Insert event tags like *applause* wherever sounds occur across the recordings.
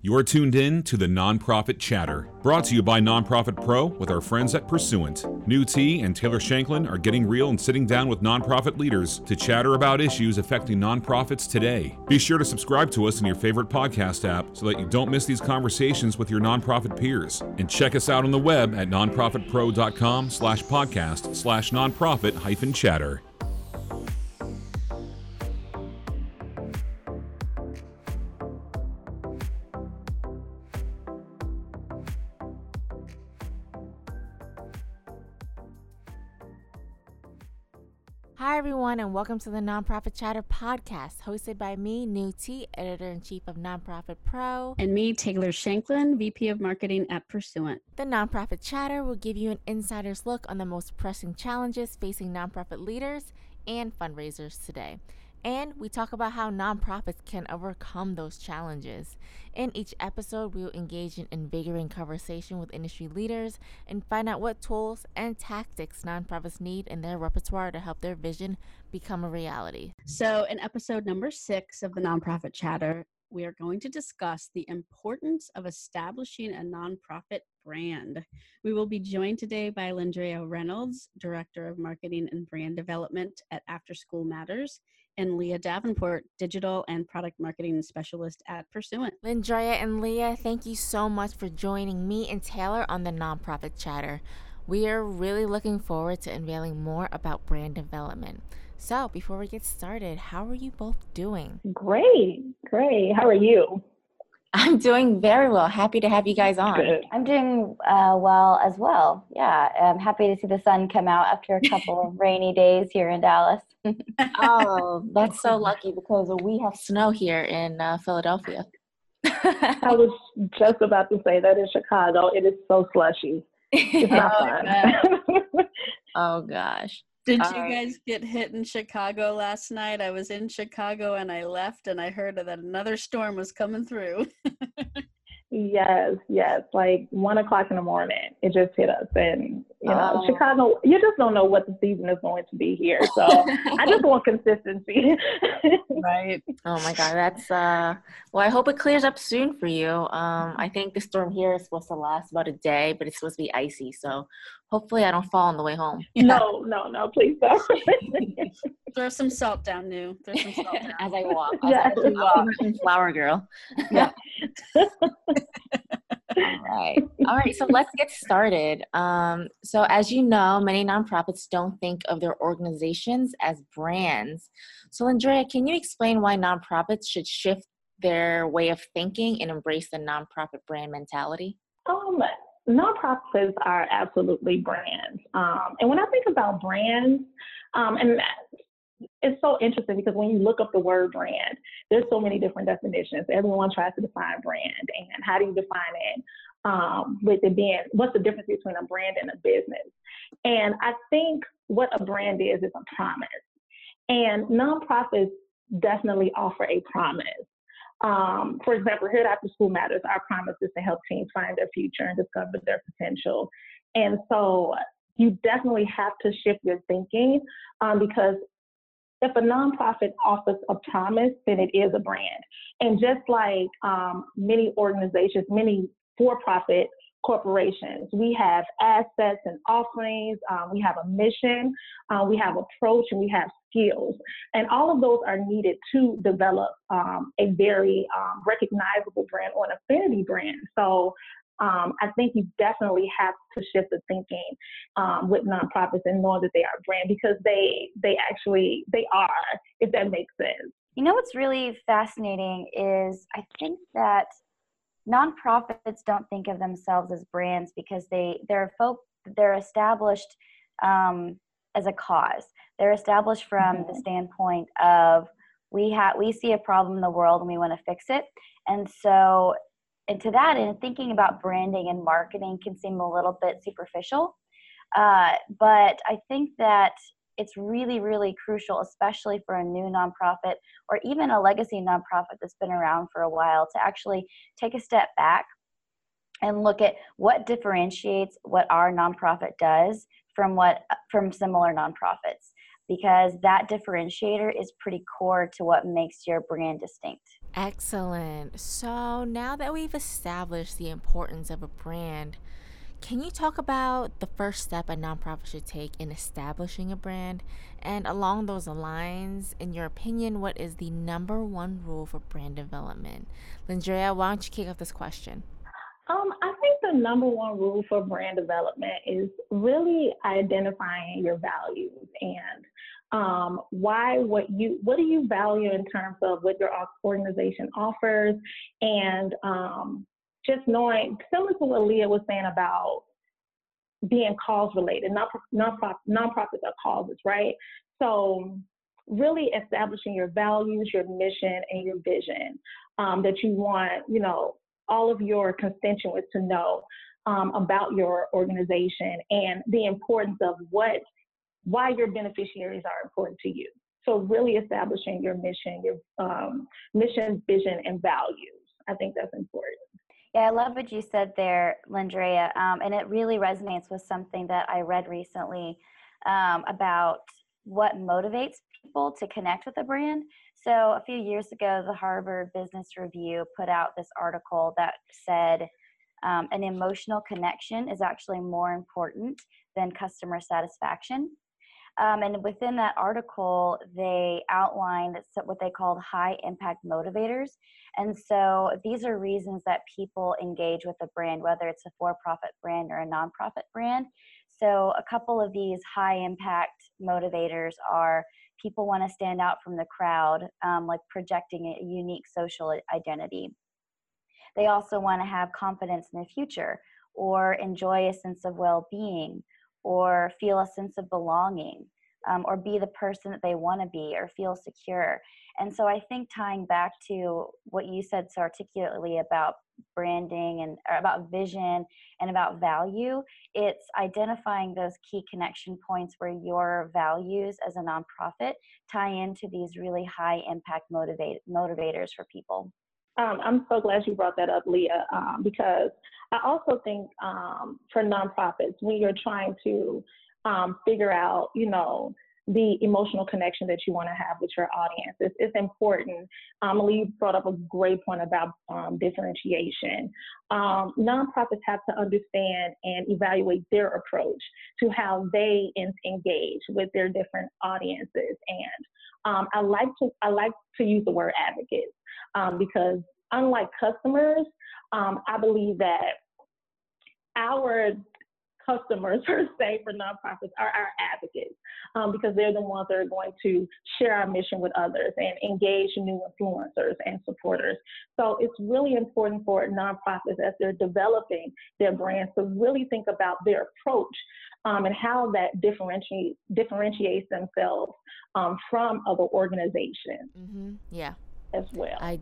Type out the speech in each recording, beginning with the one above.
You're tuned in to the Nonprofit Chatter, brought to you by Nonprofit Pro with our friends at Pursuant. Nhu Te and Taylor Shanklin are getting real and sitting down with nonprofit leaders to chatter about issues affecting nonprofits today. Be sure to subscribe to us in your favorite podcast app so that you don't miss these conversations with your nonprofit peers. And check us out on the web at nonprofitpro.com slash podcast slash nonprofit hyphen chatter. Hi, everyone, and welcome to the Nonprofit Chatter podcast, hosted by me, Nhu Te, editor in chief of Nonprofit Pro. And me, Taylor Shanklin, VP of Marketing at Pursuant. The Nonprofit Chatter will give you an insider's look on the most pressing challenges facing nonprofit leaders and fundraisers today. And we talk about how nonprofits can overcome those challenges. In each episode, we will engage in invigorating conversation with industry leaders and find out what tools and tactics nonprofits need in their repertoire to help their vision become a reality. So, in episode number six of the Nonprofit Chatter, we are going to discuss the importance of establishing a nonprofit brand. We will be joined today by Lindrea Reynolds, Director of Marketing and Brand Development at After School Matters, and Leah Davenport, Digital and Product Marketing Specialist at Pursuant. Lindrea and Leah, thank you so much for joining me and Taylor on the Nonprofit Chatter. We are really looking forward to unveiling more about brand development. So, before we get started, how are you both doing? Great, great. How are you? I'm doing very well. Happy to have you guys on. Good. I'm doing uh, well as well. Yeah, I'm happy to see the sun come out after a couple of *laughs* rainy days here in Dallas. *laughs* oh, that's so lucky because we have snow here in uh, Philadelphia. *laughs* I was just about to say that in Chicago, it is so slushy. It's not oh, fun. oh gosh. Did All you right. guys get hit in Chicago last night? I was in Chicago and I left and I heard that another storm was coming through. *laughs* yes, yes. Like one o'clock in the morning, it just hit us. And, you know, Oh. Chicago, you just don't know what the season is going to be here. So I just want consistency. *laughs* right. Oh my god, that's uh well I hope it clears up soon for you. Um I think the storm here is supposed to last about a day, but it's supposed to be icy, so hopefully I don't fall on the way home. no, no, no, please don't. *laughs* Throw some salt down, Nhu. Throw some salt down. *laughs* as I walk. As Yes. I walk. Flower girl. Yeah. All right. So let's get started. Um, so, as you know, many nonprofits don't think of their organizations as brands. So, Andrea, can you explain why nonprofits should shift their way of thinking and embrace the nonprofit brand mentality? Um, nonprofits are absolutely brands. Um, and when I think about brands, um, and it's so interesting because when you look up the word brand, there's so many different definitions. Everyone tries to define brand, and how do you define it? Um, with it being, what's the difference between a brand and a business? And I think what a brand is is a promise, and nonprofits definitely offer a promise. Um, for example, here at After School Matters, our promise is to help teens find their future and discover their potential. And so you definitely have to shift your thinking um, because if a nonprofit offers a promise, then it is a brand. And just like um, many organizations, many for-profit corporations, we have assets and offerings, um, we have a mission, uh, we have approach, and we have skills. And all of those are needed to develop um, a very um, recognizable brand or an affinity brand. So um, I think you definitely have to shift the thinking um, with nonprofits and knowing that they are a brand because they they actually they are, if that makes sense. You know what's really fascinating is I think that nonprofits don't think of themselves as brands because they they're folk they're established um, as a cause. They're established from the Mhm. standpoint of we have we see a problem in the world and we want to fix it, and so and to that and thinking about branding and marketing can seem a little bit superficial, uh, but I think that it's really, really crucial, especially for a new nonprofit or even a legacy nonprofit that's been around for a while, to actually take a step back and look at what differentiates what our nonprofit does from what from similar nonprofits because that differentiator is pretty core to what makes your brand distinct. Excellent. So now that we've established the importance of a brand, can you talk about the first step a nonprofit should take in establishing a brand? And along those lines, in your opinion, what is the number one rule for brand development? Lindrea, why don't you kick off this question? Um, I think the number one rule for brand development is really identifying your values and um, why what you what do you value in terms of what your organization offers and um, just knowing, similar to what Leah was saying about being cause related, non nonprofit, nonprofits are causes, right? So really establishing your values, your mission, and your vision um, that you want, you know, all of your constituents to know um, about your organization and the importance of what, why your beneficiaries are important to you. So really establishing your mission, your um, mission, vision, and values. I think that's important. Yeah, I love what you said there, Lindrea, um, and it really resonates with something that I read recently um, about what motivates people to connect with a brand. So a few years ago, the Harvard Business Review put out this article that said um, an emotional connection is actually more important than customer satisfaction. Um, and within that article, they outlined what they called high impact motivators. And so these are reasons that people engage with a brand, whether it's a for profit brand or a nonprofit brand. So, a couple of these high impact motivators are people want to stand out from the crowd, um, like projecting a unique social identity. They also want to have confidence in the future or enjoy a sense of well being or feel a sense of belonging um, or be the person that they want to be or feel secure. And so I think tying back to what you said so articulately about branding and about vision and about value, it's identifying those key connection points where your values as a nonprofit tie into these really high impact motivate, motivators for people. Um, I'm so glad you brought that up, Leah, um, because I also think um, for nonprofits, when you're trying to um, figure out, you know, the emotional connection that you want to have with your audience. It's, it's important. Um, brought up a great point about um, differentiation. Um, nonprofits have to understand and evaluate their approach to how they in, engage with their different audiences. And um, I like to I like to use the word advocates um, because unlike customers, um, I believe that our customers *laughs* per se for nonprofits are our advocates um, because they're the ones that are going to share our mission with others and engage new influencers and supporters. So it's really important for nonprofits as they're developing their brands to really think about their approach um, and how that differentiates differentiates themselves um, from other organizations. Mm-hmm. Yeah. As well. I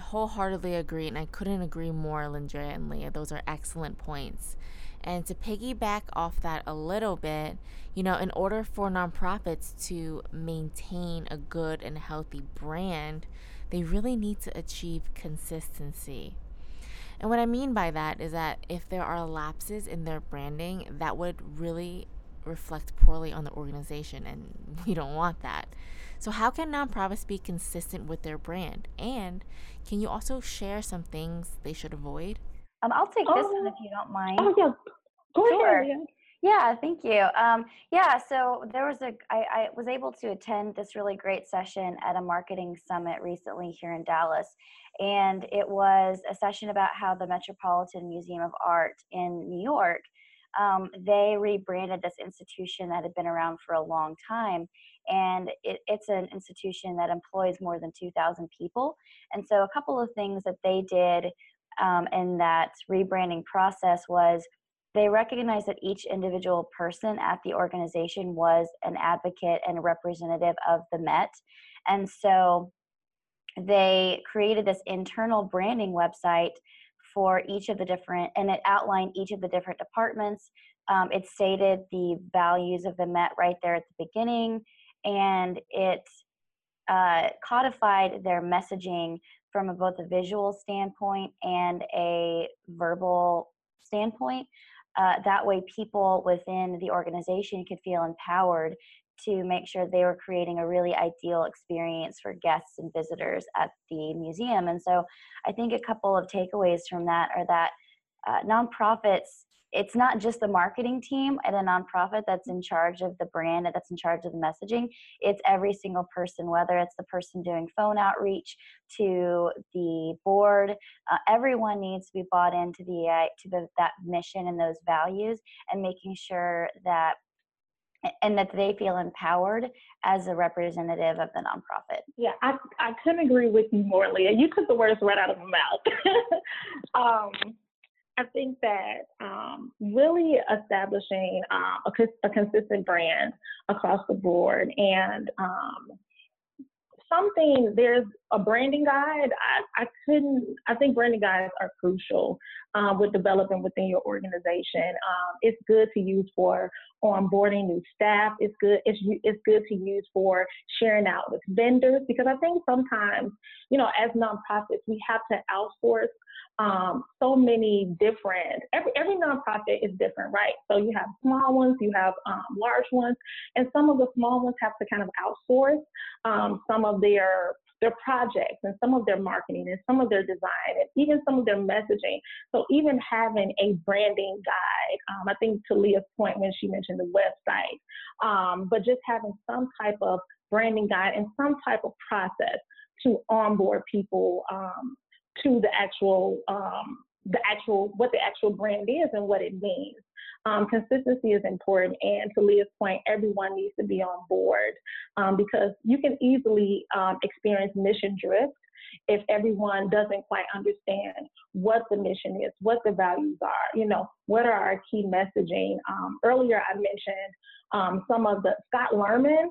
wholeheartedly agree, and I couldn't agree more, Lindrea and Leah. Those are excellent points. And to piggyback off that a little bit, you know, in order for nonprofits to maintain a good and healthy brand, they really need to achieve consistency. And what I mean by that is that if there are lapses in their branding, that would really reflect poorly on the organization, and *laughs* we don't want that. So, how can nonprofits be consistent with their brand? And can you also share some things they should avoid? Um, I'll take this one if you don't mind. Oh, yeah. Go sure. Ahead, yeah, thank you. Um, yeah, so there was a, I, I was able to attend this really great session at a marketing summit recently here in Dallas. And it was a session about how the Metropolitan Museum of Art in New York, um, they rebranded this institution that had been around for a long time. And it, it's an institution that employs more than 2,000 people. And so a couple of things that they did um, in that rebranding process was they recognized that each individual person at the organization was an advocate and a representative of the Met. And so they created this internal branding website for each of the different, and it outlined each of the different departments. Um, it stated the values of the Met right there at the beginning, and it uh, codified their messaging from a, both a visual standpoint and a verbal standpoint. Uh, that way, people within the organization could feel empowered to make sure they were creating a really ideal experience for guests and visitors at the museum. And so I think a couple of takeaways from that are that uh, nonprofits it's not just the marketing team at a nonprofit that's in charge of the brand and that's in charge of the messaging it's every single person whether it's the person doing phone outreach to the board uh, everyone needs to be bought into the uh, to the, that mission and those values and making sure that and that they feel empowered as a representative of the nonprofit. Yeah, I, I couldn't agree with you more, Leah. You took the words right out of my mouth. *laughs* um, I think that um, really establishing um, a, a, consistent brand across the board and um, something, there's a branding guide. I, I couldn't, I think branding guides are crucial um, with developing within your organization. Um, it's good to use for onboarding new staff. It's good, it's, it's good to use for sharing out with vendors because I think sometimes, you know, as nonprofits, we have to outsource um, so many different every every nonprofit is different right? So you have small ones you have um, large ones and some of the small ones have to kind of outsource um, some of their their projects and some of their marketing and some of their design and even some of their messaging. So even having a branding guide um, i think to leah's point when she mentioned the website um, but just having some type of branding guide and some type of process to onboard people um, to the actual um, the actual what the actual brand is and what it means. Um, consistency is important, and to Leah's point, everyone needs to be on board um, because you can easily um, experience mission drift if everyone doesn't quite understand what the mission is, what the values are, you know, what are our key messaging. Um, earlier, I mentioned um, some of the Scott Lerman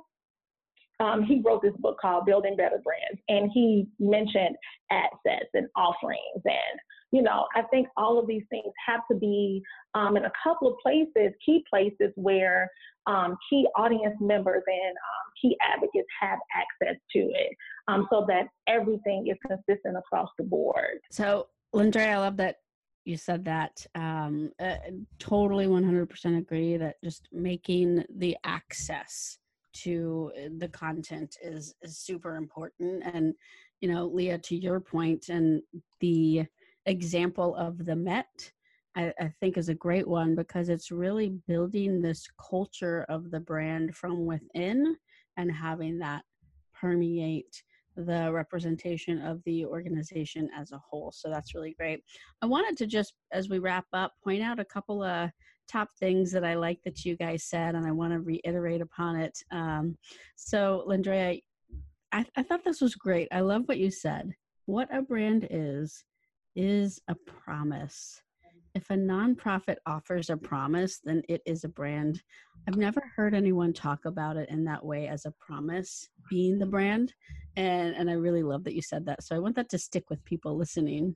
um, he wrote this book called Building Better Brands, and he mentioned assets and offerings. And, you know, I think all of these things have to be um, in a couple of places, key places where um, key audience members and um, key advocates have access to it um, so that everything is consistent across the board. So, Lindre, I love that you said that um, uh, totally 100% agree that just making the access to uh, the content is, is super important and you know leah to your point and the example of the met I, I, think is a great one because it's really building this culture of the brand from within and having that permeate the representation of the organization as a whole. So that's really great. I wanted to just, as we wrap up, point out a couple of top things that I like that you guys said, and I want to reiterate upon it. Um, so, Lindrea, I, I thought this was great. I love what you said. What a brand is, is a promise. If a nonprofit offers a promise, then it is a brand. I've never heard anyone talk about it in that way as a promise being the brand. And, and I really love that you said that. So I want that to stick with people listening.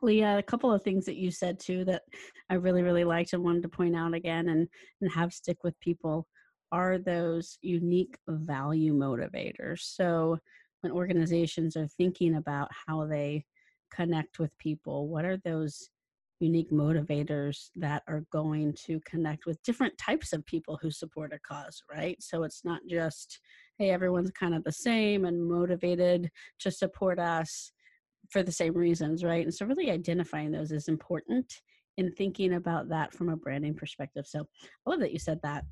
Leah, a couple of things that you said too that I really, really liked and wanted to point out again and, and have stick with people are those unique value motivators. So when organizations are thinking about how they connect with people, what are those unique motivators that are going to connect with different types of people who support a cause, right? So it's not just, hey, everyone's kind of the same and motivated to support us for the same reasons, right? And so, really identifying those is important in thinking about that from a branding perspective. So, I love that you said that.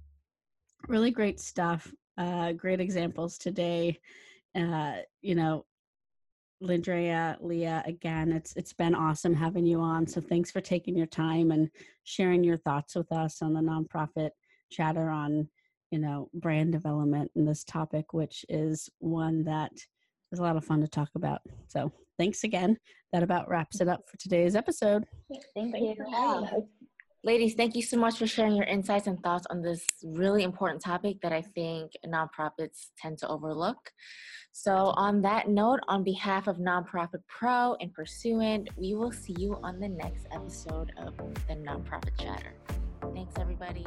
Really great stuff. Uh, great examples today. Uh, you know, Lindrea, Leah, again, it's it's been awesome having you on. So thanks for taking your time and sharing your thoughts with us on the nonprofit chatter on, you know, brand development and this topic, which is one that is a lot of fun to talk about. So thanks again. That about wraps it up for today's episode. Thank, Thank you. you. Ladies, thank you so much for sharing your insights and thoughts on this really important topic that I think nonprofits tend to overlook. So, on that note, on behalf of Nonprofit Pro and Pursuant, we will see you on the next episode of the Nonprofit Chatter. Thanks, everybody.